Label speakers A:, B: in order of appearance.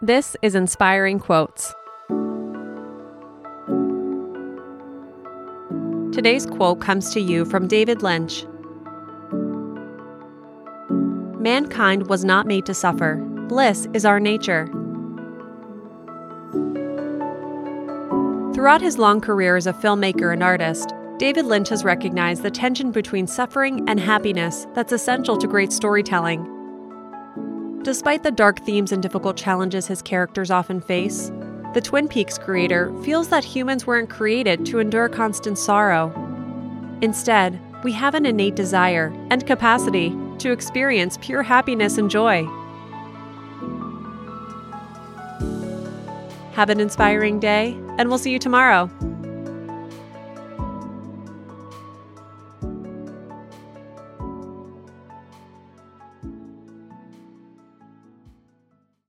A: This is Inspiring Quotes. Today's quote comes to you from David Lynch. Mankind was not made to suffer. Bliss is our nature. Throughout his long career as a filmmaker and artist, David Lynch has recognized the tension between suffering and happiness that's essential to great storytelling. Despite the dark themes and difficult challenges his characters often face, the Twin Peaks creator feels that humans weren't created to endure constant sorrow. Instead, we have an innate desire and capacity to experience pure happiness and joy. Have an inspiring day, and we'll see you tomorrow.